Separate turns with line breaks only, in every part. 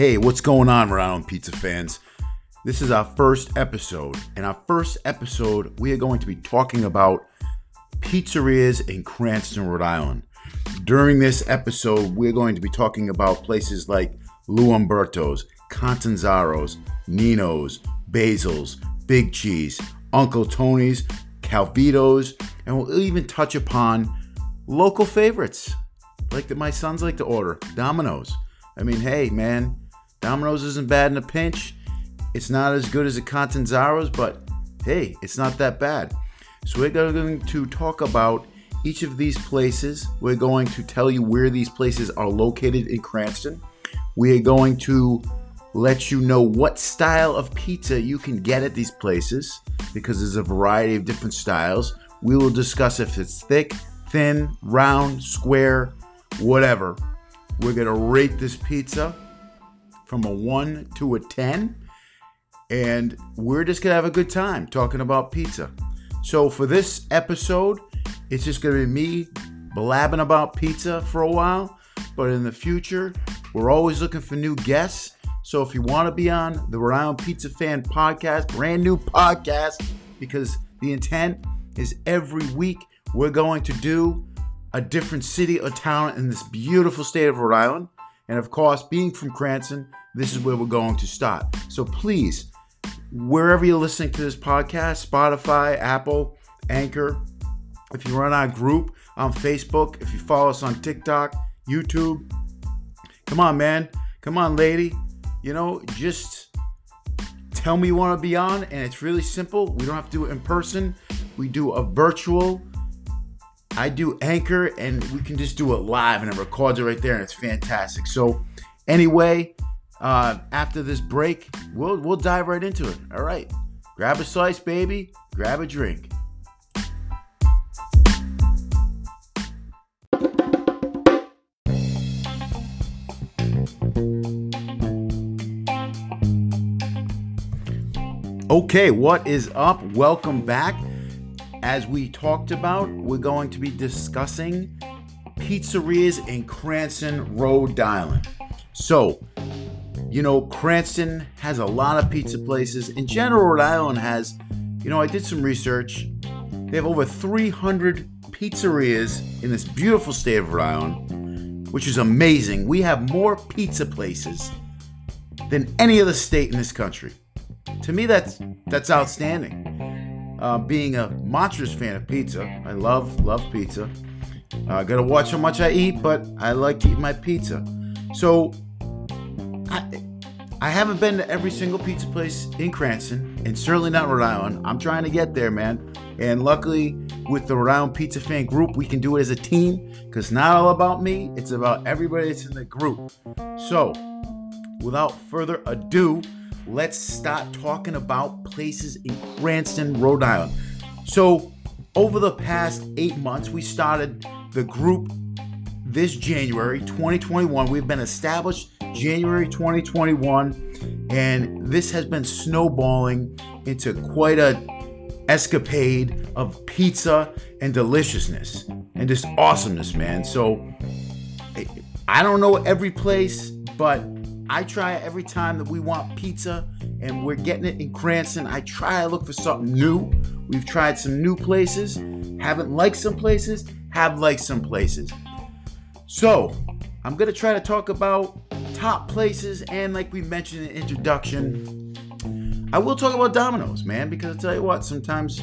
Hey, what's going on, Rhode Island Pizza fans? This is our first episode. In our first episode, we are going to be talking about pizzerias in Cranston, Rhode Island. During this episode, we're going to be talking about places like Lou Umberto's, Catanzaro's, Nino's, Basil's, Big Cheese, Uncle Tony's, Calvito's, and we'll even touch upon local favorites like that my sons like to order Domino's. I mean, hey, man, Domino's isn't bad in a pinch. It's not as good as a Catanzaro's, but hey, it's not that bad. So we're going to talk about each of these places. We're going to tell you where these places are located in Cranston. We are going to let you know what style of pizza you can get at these places because there's a variety of different styles. We will discuss if it's thick, thin, round, square, whatever. We're going to rate this pizza from a 1 to a 10. And we're just going to have a good time talking about pizza. So for this episode, it's just going to be me blabbing about pizza for a while. But in the future, we're always looking for new guests. So if you want to be on the Rhode Island Pizza Fan podcast, brand new podcast, because the intent is every week we're going to do a different city or town in this beautiful state of Rhode Island. And of course, being from Cranston, this is where we're going to start. So please, wherever you're listening to this podcast, Spotify, Apple, Anchor, if you run our group on Facebook, if you follow us on TikTok, YouTube, come on, man. Come on, lady. You know, just tell me you want to be on, and it's really simple. We don't have to do it in person, we do a virtual I do Anchor and we can just do it live and it records it right there and it's fantastic. So anyway, uh, after this break, we'll we'll dive right into it. All right. Grab a slice, baby. Grab a drink. Okay, what is up? Welcome back. As we talked about, we're going to be discussing pizzerias in Cranston, Rhode Island. So, you know, Cranston has a lot of pizza places. In general, Rhode Island has, you know, I did some research. They have over 300 pizzerias in this beautiful state of Rhode Island, which is amazing. We have more pizza places than any other state in this country. To me, that's that's outstanding uh, being a monstrous fan of pizza. I love, love pizza. I uh, gotta watch how much I eat, but I like to eat my pizza. So, I haven't been to every single pizza place in Cranston, and certainly not Rhode Island. I'm trying to get there, man. And luckily, with the Rhode Island Pizza Fan group, we can do it as a team because it's not all about me, it's about everybody that's in the group. So, without further ado, let's start talking about places in Cranston, Rhode Island. So, over the past eight months, we started the group this January 2021. We've been established January 2021, and this has been snowballing into quite a escapade of pizza and deliciousness and just awesomeness, man. So I don't know every place, but I try every time that we want pizza and we're getting it in Cranston. I try to look for something new. We've tried some new places, haven't liked some places, have liked some places. So, I'm to try to talk about top places and, like we mentioned in the introduction, I will talk about Domino's, man, because I tell you what, sometimes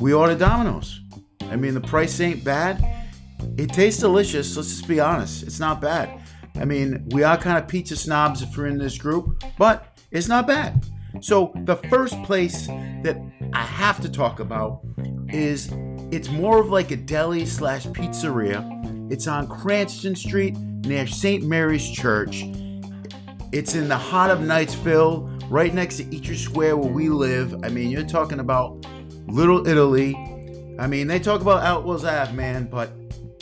we order Domino's. I mean, the price ain't bad. It tastes delicious. Let's just be honest. It's not bad. I mean, we are kind of pizza snobs if we're in this group, but it's not bad. So, the first place that I have to talk about is it's more of like a deli slash pizzeria. It's on Cranston Street near St. Mary's Church. It's in the heart of Knightsville, right next to Itri Square where we live. I mean, you're talking about Little Italy. I mean, they talk about Atwells Ave, man, but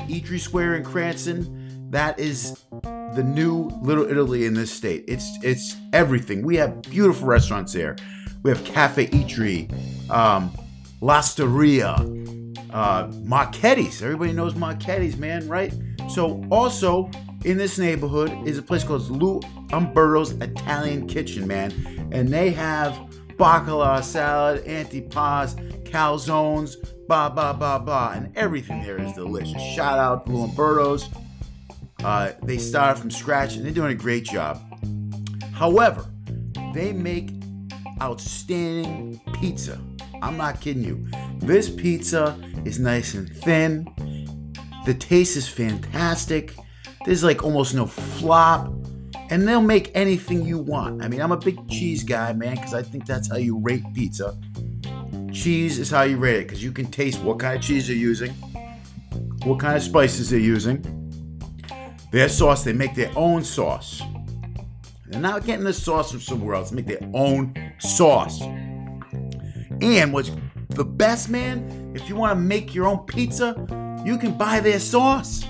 Itri Square in Cranston, that is the new Little Italy in this state. It's it's everything. We have beautiful restaurants there. We have Cafe Itri, um, L'Osteria, uh, Marchetti's. Everybody knows Marchetti's, man, right? So also in this neighborhood is a place called Lou Umberto's Italian Kitchen, man. And they have bacala salad, antipasto, calzones, blah, blah, blah, blah. And everything there is delicious. Shout out Lou Umberto's. Uh, they started from scratch and they're doing a great job. However, they make outstanding pizza. I'm not kidding you. This pizza is nice and thin. The taste is fantastic. There's like almost no flop. And they'll make anything you want. I mean, I'm a big cheese guy, man, because I think that's how you rate pizza. Cheese is how you rate it, because you can taste what kind of cheese they're using, what kind of spices they're using. Their sauce, they make their own sauce. They're not getting the sauce from somewhere else. They make their own sauce. And what's the best, man, if you want to make your own pizza, you can buy their sauce.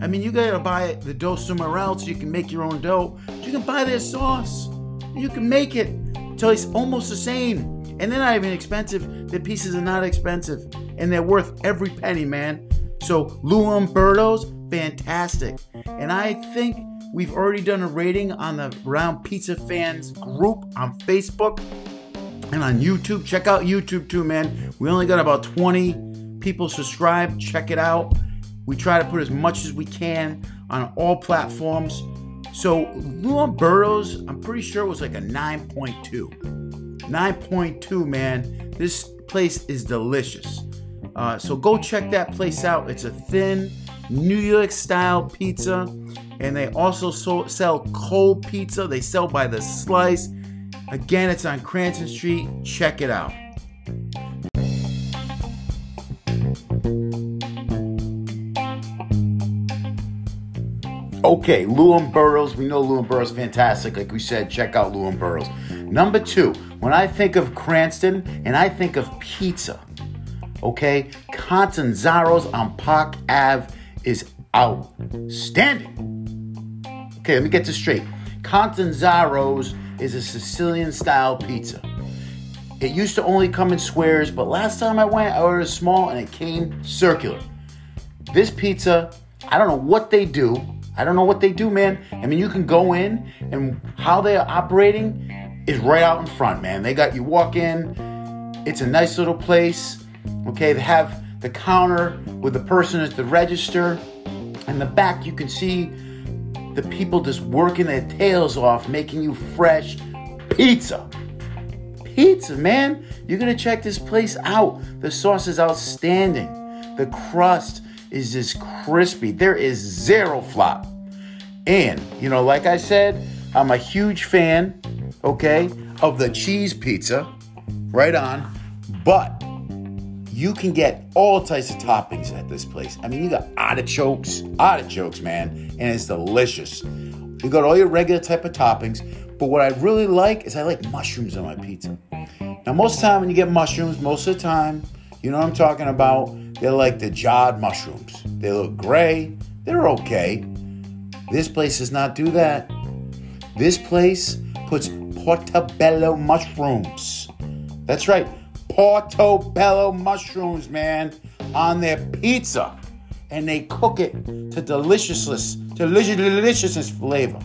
I mean, you gotta buy the dough somewhere else. You can make your own dough. You can buy their sauce. You can make it till it's almost the same. And they're not even expensive. Their pieces are not expensive. And they're worth every penny, man. So, Lou Umberto's, fantastic. And I think we've already done a rating on the Round Pizza Fans group on Facebook and on YouTube. Check out YouTube too, man. We only got about 20 people subscribed. Check it out. We try to put as much as we can on all platforms. So Lou Umberto's, I'm pretty sure it was like a 9.2. 9.2, man. This place is delicious. Uh, so go check that place out. It's a thin New York style pizza, and they also so- sell cold pizza. They sell by the slice. Again, it's on Cranston Street. Check it out. Okay, Lou Umberto's. We know Lou Umberto's fantastic. Like we said, check out Lou Umberto's. Number two, when I think of Cranston and I think of pizza, okay, Catanzaro's on Park Ave is outstanding. Okay, let me get this straight. Catanzaro's is a Sicilian style pizza. It used to only come in squares, but last time I went, I ordered a small and it came circular. This pizza, I don't know what they do. I don't know what they do, man. I mean, you can go in and how they're operating is right out in front, man. They got you walk in, it's a nice little place. Okay, they have the counter with the person at the register. In the back, you can see the people just working their tails off, making you fresh pizza. Pizza, man. You're gonna check this place out. The sauce is outstanding. The crust is just crispy. There is zero flop. And, you know, like I said, I'm a huge fan, okay, of the cheese pizza. Right on. But you can get all types of toppings at this place. I mean, you got artichokes, artichokes, man, and it's delicious. You got all your regular type of toppings, but what I really like is I like mushrooms on my pizza. Now, most of the time when you get mushrooms, most of the time, you know what I'm talking about, they're like the jarred mushrooms. They look gray, they're okay. This place does not do that. This place puts portobello mushrooms. That's right, portobello mushrooms, man, on their pizza. And they cook it to deliciousness, delicious, deliciousness flavor.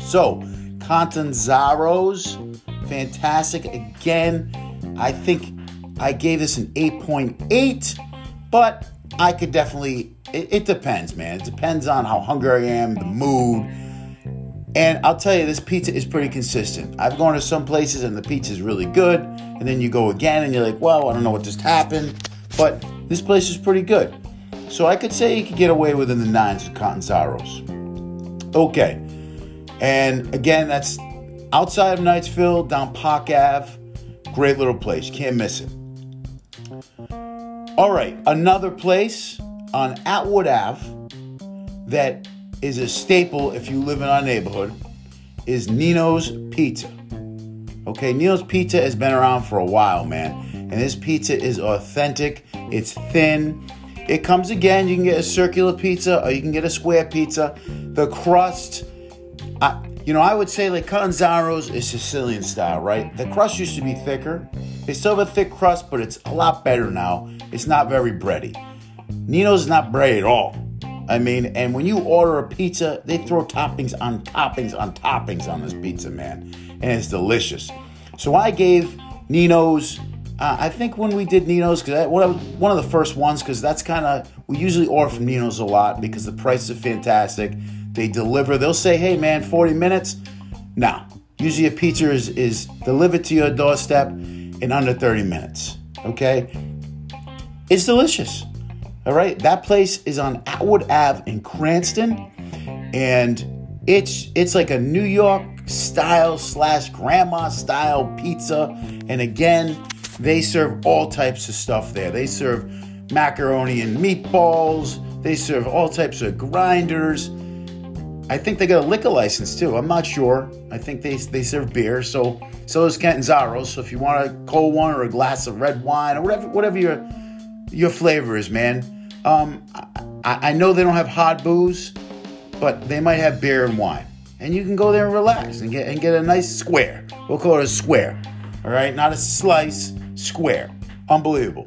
So, Catanzaro's, fantastic. Again, I think I gave this an 8.8, but I could definitely, it, it, depends, man. It depends on how hungry I am, the mood. And I'll tell you, this pizza is pretty consistent. I've gone to some places and the pizza is really good, and then you go again and you're like, well, I don't know what just happened, but this place is pretty good. So I could say you could get away within the nines with Catanzaro's. Okay. And again, that's outside of Knightsville, down Park Ave. Great little place. Can't miss it. All right. Another place on Atwood Ave that is a staple if you live in our neighborhood is Nino's Pizza. Okay, Nino's Pizza has been around for a while, man. And this pizza is authentic. It's thin. It comes again. You can get a circular pizza or you can get a square pizza. The crust, I, you know, I would say like Catanzaro's is Sicilian style, right? The crust used to be thicker. They still have a thick crust, but it's a lot better now. It's not very bready. Nino's not bready at all. I mean, and when you order a pizza, they throw toppings on toppings on toppings on this pizza, man. And it's delicious. So I gave Nino's, uh, I think when we did Nino's, because that one of the first ones, because that's kind of, we usually order from Nino's a lot because the prices are fantastic. They deliver, they'll say, hey man, 40 minutes. No, usually a pizza is, is delivered to your doorstep in under 30 minutes. Okay? It's delicious. All right, that place is on Atwood Ave in Cranston, and it's it's like a New York style slash grandma style pizza. And again, they serve all types of stuff there. They serve macaroni and meatballs. They serve all types of grinders. I think they got a liquor license too. I'm not sure. I think they they serve beer. So so does Catanzaro's. So if you want a cold one or a glass of red wine or whatever whatever your your flavor is, man. Um, I, I know they don't have hot booze, but they might have beer and wine, and you can go there and relax and get and get a nice square. We'll call it a square, all right, not a slice, square. Unbelievable.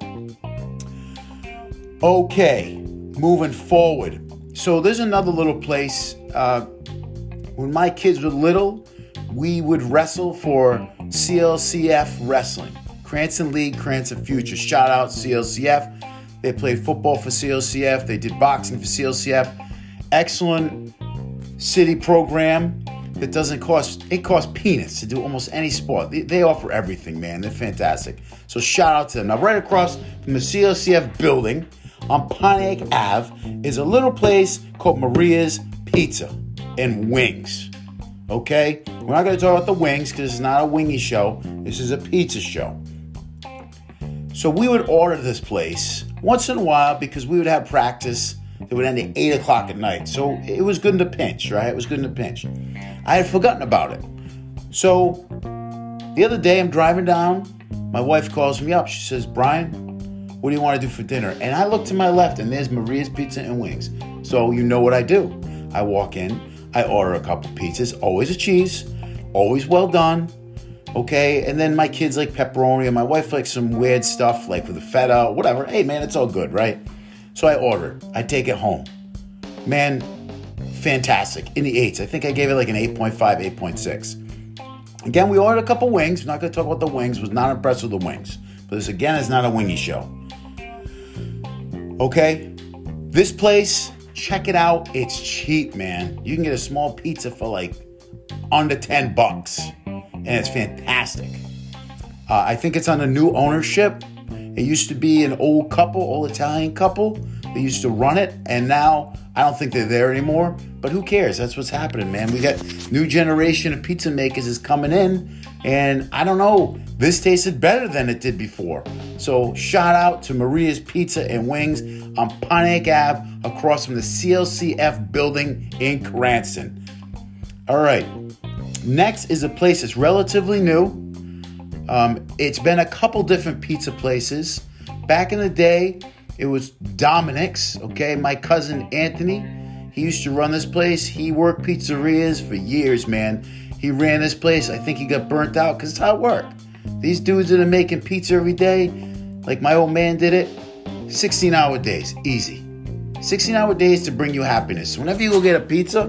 Okay, moving forward. So there's another little place. Uh, when my kids were little, we would wrestle for CLCF Wrestling. Cranston League, Cranston Future. Shout out CLCF. They played football for CLCF. They did boxing for CLCF. Excellent city program that doesn't cost it costs peanuts to do almost any sport. They, they, offer everything, man. They're fantastic. So shout out to them. Now, right across from the CLCF building on Pontiac Ave is a little place called Maria's Pizza and Wings. Okay, we're not going to talk about the wings because it's not a wingy show. This is a pizza show. So we would order this place once in a while because we would have practice that would end at 8 o'clock at night. So it was good in the pinch, right? It was good in the pinch. I had forgotten about it. So the other day I'm driving down, my wife calls me up. She says, Brian, what do you want to do for dinner? And I look to my left and there's Maria's Pizza and Wings. So you know what I do. I walk in, I order a couple pizzas, always a cheese, always well done okay? And then my kids like pepperoni, and my wife likes some weird stuff like with the feta, whatever. Hey, man, it's all good, right? So I order. I take it home. Man, fantastic. In the eights, I think I gave it like an 8.5, 8.6. Again, we ordered a couple wings. We're not to talk about the wings. Was not impressed with the wings. But this again is not a wingy show. Okay, this place, check it out. It's cheap, man. You can get a small pizza for like under 10 bucks and it's fantastic. Uh, I think it's on a new ownership. It used to be an old couple, old Italian couple. They used to run it, and now I don't think they're there anymore. But who cares? That's what's happening, man. We got new generation of pizza makers is coming in, and I don't know. This tasted better than it did before. So shout out to Maria's Pizza and Wings on Pontiac Ave, across from the CLCF building in Cranston. All right. Next is a place that's relatively new. Um, it's been a couple different pizza places. Back in the day, it was Dominic's. Okay, my cousin Anthony, he used to run this place. He worked pizzerias for years, man. He ran this place. I think he got burnt out because it's how it worked. These dudes that are making pizza every day, like my old man did it, 16 hour days, easy. 16 hour days to bring you happiness. Whenever you go get a pizza,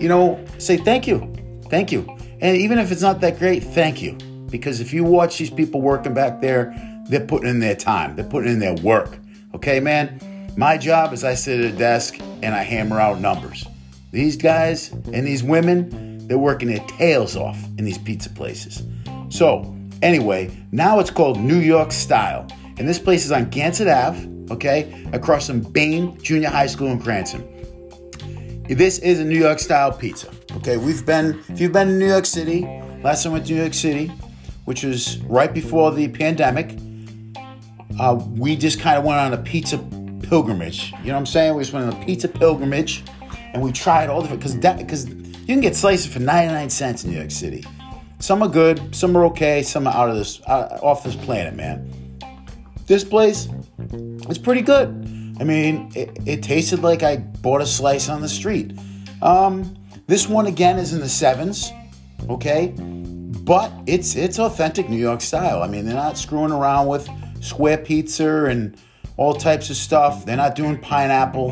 you know, say thank you. Thank you. And even if it's not that great, thank you. Because if you watch these people working back there, they're putting in their time, they're putting in their work. Okay, man? My job is I sit at a desk and I hammer out numbers. These guys and these women, they're working their tails off in these pizza places. So, anyway, now it's called New York Style. And this place is on Gansett Ave, okay, across from Bain Junior High School in Cranston. This is a New York style pizza. Okay, we've been, if you've been in New York City, last time I went to New York City, which was right before the pandemic, uh, we just kind of went on a pizza pilgrimage. You know what I'm saying? We just went on a pizza pilgrimage and we tried all different, because that, because you can get slices for 99 cents in New York City. Some are good, some are okay, some are out of this, uh, off this planet, man. This place is pretty good. I mean, it, it, tasted like I bought a slice on the street. Um, this one again is in the sevens, okay, but it's it's authentic New York style. I mean, they're not screwing around with square pizza and all types of stuff. They're not doing pineapple.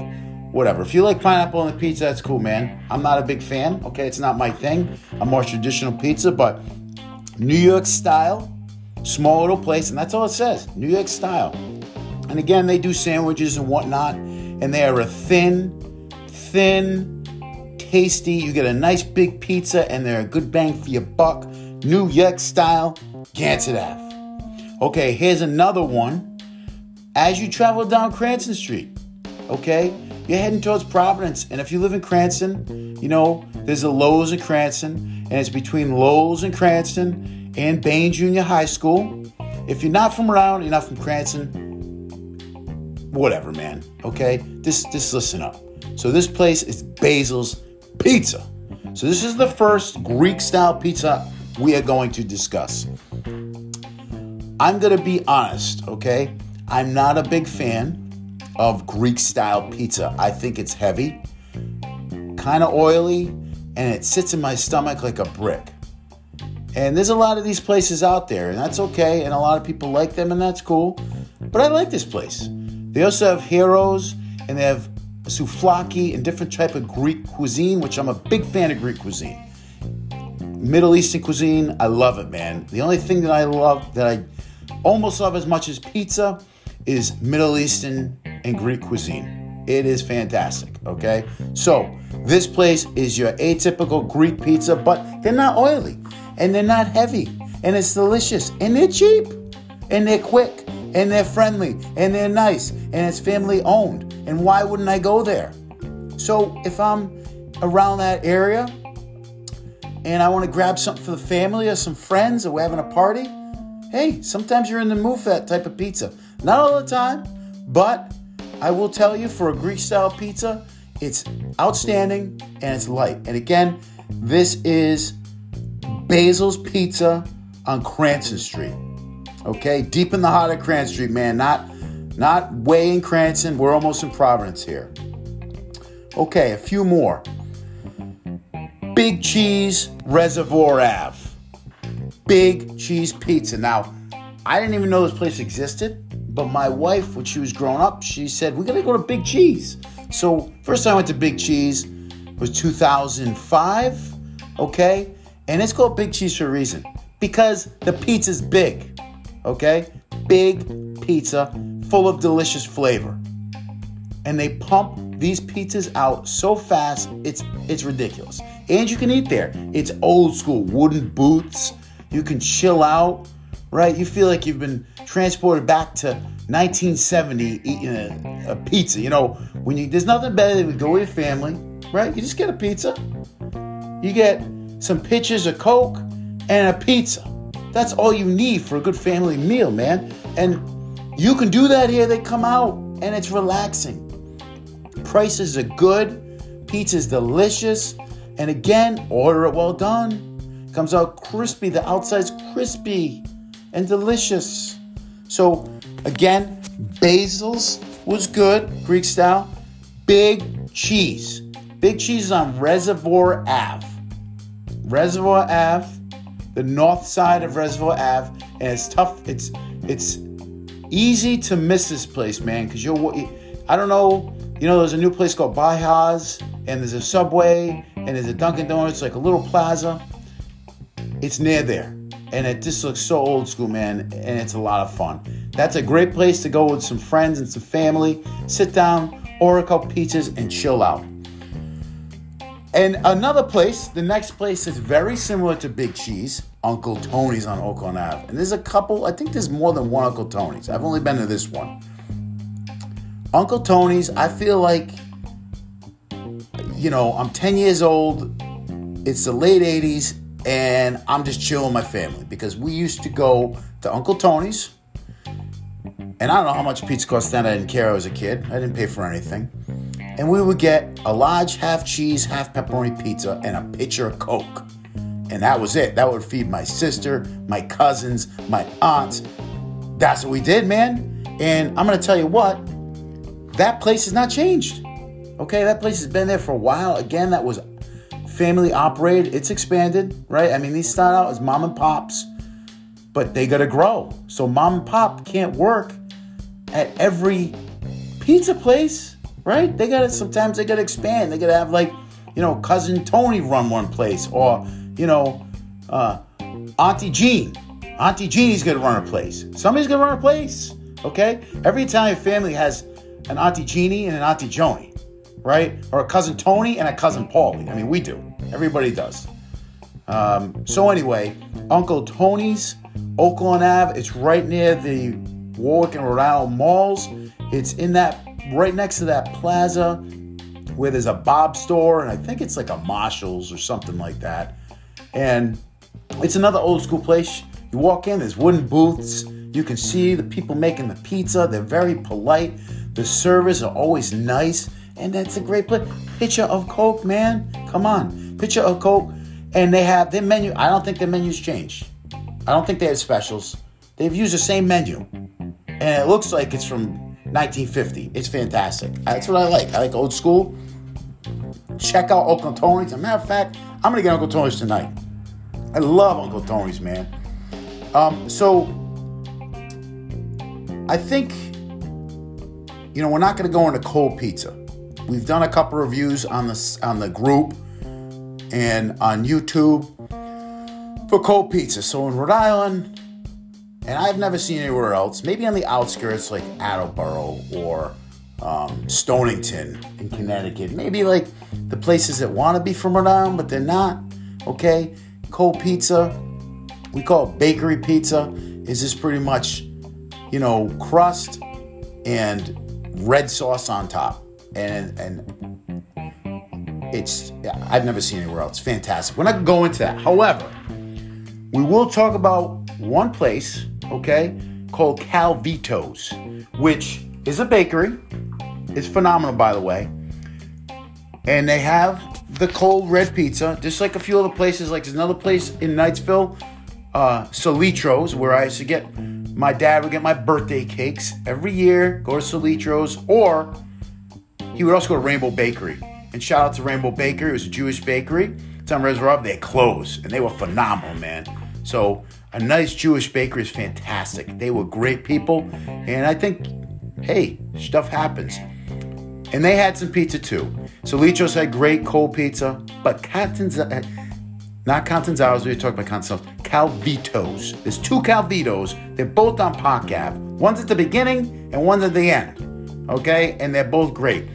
whatever. If you like pineapple on the pizza, that's cool, man. I'm not a big fan. Okay, it's not my thing. I'm more traditional pizza, but New York style, small little place, and that's all it says. New York style. And again, they do sandwiches and whatnot, and they are a thin, thin, tasty. You get a nice big pizza, and they're a good bang for your buck. New York style, Gansett Ave. Okay, here's another one. As you travel down Cranston Street, okay, you're heading towards Providence. And if you live in Cranston, you know, there's a Lowe's in Cranston, and it's between Lowe's and Cranston and Bain Junior High School. If you're not from around, you're not from Cranston, whatever, man. Okay? Just, just listen up. So this place is Basil's Pizza. So this is the first Greek style pizza we are going to discuss. I'm going to be honest, okay? I'm not a big fan of Greek style pizza. I think it's heavy, kind of oily, and it sits in my stomach like a brick. And there's a lot of these places out there, and that's okay, and a lot of people like them, and that's cool. But I like this place. They also have heroes, and they have souvlaki and different type of Greek cuisine, which I'm a big fan of Greek cuisine. Middle Eastern cuisine, I love it, man. The only thing that I love, that I almost love as much as pizza, is Middle Eastern and Greek cuisine. It is fantastic, okay? So, this place is your atypical Greek pizza, but they're not oily and they're not heavy and it's delicious and they're cheap and they're quick and they're friendly and they're nice and it's family owned. And why wouldn't I go there? So, if I'm around that area and I want to grab something for the family or some friends or we're having a party, hey, sometimes you're in the mood for that type of pizza. Not all the time, but I will tell you for a Greek style pizza, it's outstanding and it's light. And again, this is Basil's Pizza on Cranston Street. Okay, deep in the heart of Cranston Street, man. Not not way in Cranston. We're almost in Providence here. Okay, a few more. Big Cheese Reservoir Ave. Big Cheese Pizza. Now, I didn't even know this place existed. But my wife, when she was growing up, she said, We gotta go to Big Cheese. So, first time I went to Big Cheese was 2005, okay? And it's called Big Cheese for a reason because the pizza's big, okay? Big pizza full of delicious flavor. And they pump these pizzas out so fast, it's it's ridiculous. And you can eat there. It's old school wooden booths. You can chill out, right? You feel like you've been transported back to 1970 eating a, a pizza. You know, when you there's nothing better than go with your family, right? You just get a pizza. You get some pitchers of Coke and a pizza. That's all you need for a good family meal, man. And you can do that here. They come out and it's relaxing. Prices are good. Pizza's delicious. And again, order it well done. Comes out crispy. The outside's crispy and delicious. So again, Basil's was good, Greek style. Big cheese. Big cheese on Reservoir Ave. Reservoir Ave, the north side of Reservoir Ave, and it's tough. It's it's easy to miss this place, man, because you're. I don't know. You know, there's a new place called Bahaz, and there's a Subway, and there's a Dunkin' Donuts, like a little plaza. It's near there and it just looks so old school, man, and it's a lot of fun. That's a great place to go with some friends and some family. Sit down, order a couple pizzas, and chill out. And another place, the next place is very similar to Big Cheese, Uncle Tony's on Oakland Ave. And there's a couple, I think there's more than one Uncle Tony's. I've only been to this one. Uncle Tony's, I feel like, you know, I'm 10 years old. It's the late 80s and I'm just chilling with my family because we used to go to Uncle Tony's. And I don't know how much pizza cost then. I didn't care. I was a kid. I didn't pay for anything. And we would get a large half cheese, half pepperoni pizza and a pitcher of Coke. And that was it. That would feed my sister, my cousins, my aunts. That's what we did, man. And I'm to tell you what, that place has not changed. Okay, that place has been there for a while. Again, that was family operated. It's expanded, right? I mean, these start out as mom and pops, but they got to grow. So mom and pop can't work at every pizza place. Right? They gotta sometimes they gotta expand. They gotta have like, you know, cousin Tony run one place, or you know, uh, Auntie Jean. Auntie Jeannie's gonna run a place. Somebody's gonna run a place. Okay? Every Italian family has an Auntie Jeannie and an Auntie Joni, right? Or a cousin Tony and a cousin Paulie. I mean, we do. Everybody does. Um, so anyway, Uncle Tony's, Oakland Ave. It's right near the Warwick and Rhode Island malls. It's in that right next to that plaza where there's a Bob store, and I think it's like a Marshalls or something like that. And it's another old school place. You walk in, there's wooden booths. You can see the people making the pizza. They're very polite. The servers are always nice. And that's a great place. Pitcher of Coke, man. Come on. Picture of Coke. And they have their menu. I don't think their menu's changed. I don't think they have specials. They've used the same menu. And it looks like it's from 1950. It's fantastic. That's what I like. I like old school. Check out Uncle Tony's. As a matter of fact, I'm to get Uncle Tony's tonight. I love Uncle Tony's, man. Um, so I think, you know, we're not to go into cold pizza. We've done a couple reviews on the on the group and on YouTube for cold pizza. So in Rhode Island, and I've never seen anywhere else. Maybe on the outskirts like Attleboro or um, Stonington in Connecticut. Maybe like the places that want to be from Rhode Island, but they're not. Okay, cold pizza. We call it bakery pizza. Is this pretty much, you know, crust and red sauce on top, and and it's I've never seen anywhere else. Fantastic. We're not going to go into that. However, we will talk about one place, okay, called Calvito's, which is a bakery. It's phenomenal, by the way. And they have the cold red pizza, just like a few other places. Like there's another place in Knightsville, uh, Solitro's, where I used to get my dad would get my birthday cakes every year. Go to Solitro's, or he would also go to Rainbow Bakery. And shout out to Rainbow Bakery. It was a Jewish bakery. It's on Reservoir. They closed, and they were phenomenal, man. So a nice Jewish baker is fantastic. They were great people, and I think, hey, stuff happens. And they had some pizza too. Solitro's had great cold pizza, but Catanzaro, eh, not Catanzaro's, we were talking about Catanzaro's, Calvito's. There's two Calvitos. They're both on Park Ave. One's at the beginning and one's at the end. Okay? And they're both great.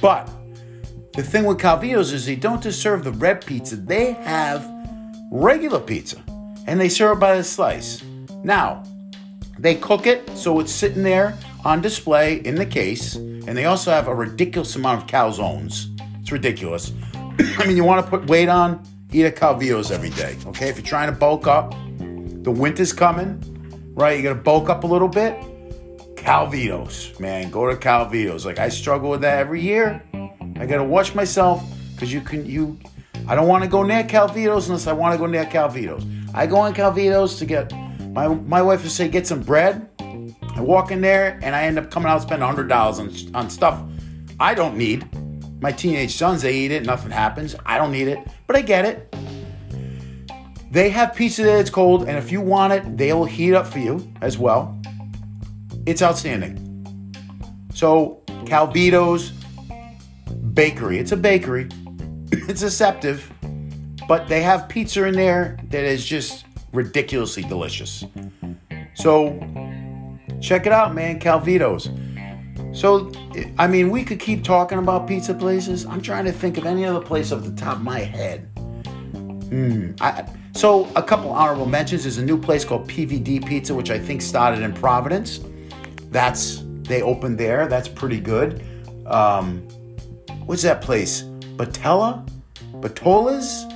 But the thing with Calvito's is they don't just serve the red pizza, they have regular pizza and they serve it by the slice. Now, they cook it so it's sitting there on display in the case, and they also have a ridiculous amount of calzones. It's ridiculous. I mean, you want to put weight on, eat a Calvito's every day, okay? If you're trying to bulk up, the winter's coming, right? You got to bulk up a little bit. Calvito's, man, go to Calvito's. Like I struggle with that every year. I got to watch myself because you can you. I don't want to go near Calvito's unless I want to go near Calvito's. I go in Calvito's to get my my wife would say get some bread. I walk in there and I end up coming out spending hundred dollars on on stuff I don't need. My teenage sons they eat it, nothing happens. I don't need it, but I get it. They have pizza that's cold, and if you want it, they will heat up for you as well. It's outstanding. So Calvito's Bakery. It's a bakery. it's deceptive, but they have pizza in there that is just ridiculously delicious. So check it out, man. Calvito's. So, I mean, we could keep talking about pizza places. I'm trying to think of any other place off the top of my head. Hmm. I, so, a couple honorable mentions. is a new place called PVD Pizza, which I think started in Providence. That's they opened there. That's pretty good. Um, what's that place? Batella? Batola's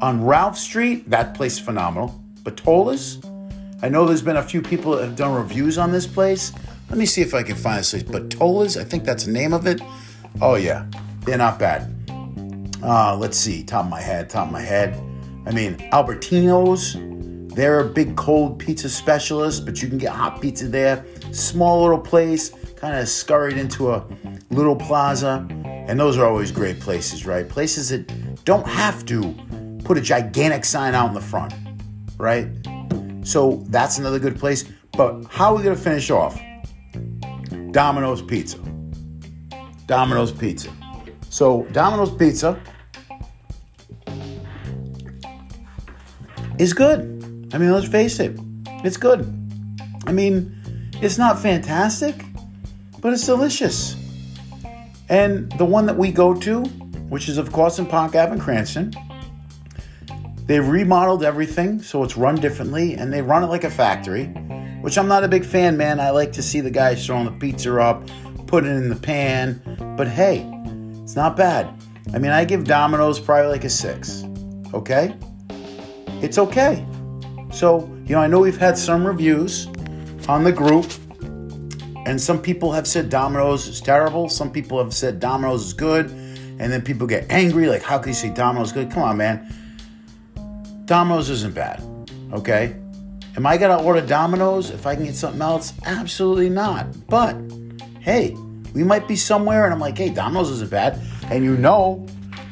on Ralph Street. That place is phenomenal. Batola's. I know there's been a few people that have done reviews on this place. Let me see if I can find this place. Batola's, I think that's the name of it. Oh yeah, they're not bad. Uh, let's see, top of my head, top of my head. I mean, Albertino's. They're a big cold pizza specialist, but you can get hot pizza there. Small little place, kind of scurried into a little plaza. And those are always great places, right? Places that don't have to put a gigantic sign out in the front, right? So that's another good place. But how are we going to finish off? Domino's Pizza. Domino's Pizza. So, Domino's Pizza is good. I mean, let's face it, it's good. I mean, it's not fantastic, but it's delicious. And the one that we go to, which is of course in Park Ave in Cranston, they've remodeled everything so it's run differently and they run it like a factory, which I'm not a big fan, man. I like to see the guys throwing the pizza up, put it in the pan, but hey, it's not bad. I mean, I give Domino's probably like a six, okay? It's okay. So, you know, I know we've had some reviews on the group and some people have said Domino's is terrible. Some people have said Domino's is good. And then people get angry, like, how can you say Domino's good? Come on, man. Domino's isn't bad. Okay? Am I gonna order Domino's if I can get something else? Absolutely not. But hey, we might be somewhere and I'm like, hey, Domino's isn't bad. And you know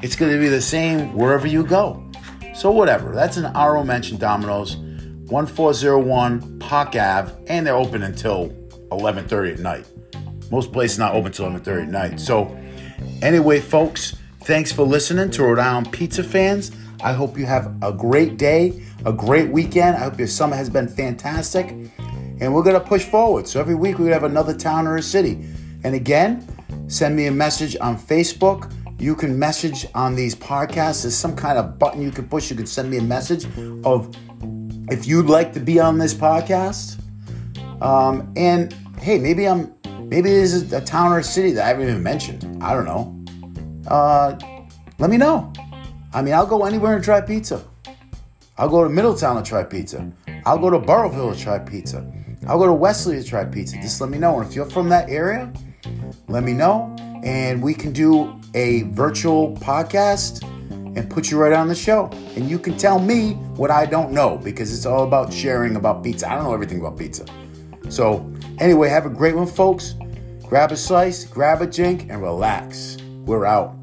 it's gonna be the same wherever you go. So whatever. That's an RO mention Domino's. 1401 Park Ave, and they're open until 11:30 at night. Most places not open till 11:30 at night. So, anyway, folks, thanks for listening to Rhode Island Pizza fans. I hope you have a great day, a great weekend. I hope your summer has been fantastic, and we're gonna push forward. So every week we have another town or a city. And again, send me a message on Facebook. You can message on these podcasts. There's some kind of button you can push. You can send me a message of if you'd like to be on this podcast um, and hey, maybe I'm maybe this is a town or a city that I haven't even mentioned. I don't know. Uh, let me know. I mean, I'll go anywhere and try pizza. I'll go to Middletown to try pizza. I'll go to Burrillville to try pizza. I'll go to Westerly to try pizza. Just let me know. And if you're from that area, let me know. And we can do a virtual podcast and put you right on the show. And you can tell me what I don't know because it's all about sharing about pizza. I don't know everything about pizza. So, anyway, have a great one, folks. Grab a slice, grab a drink, and relax. We're out.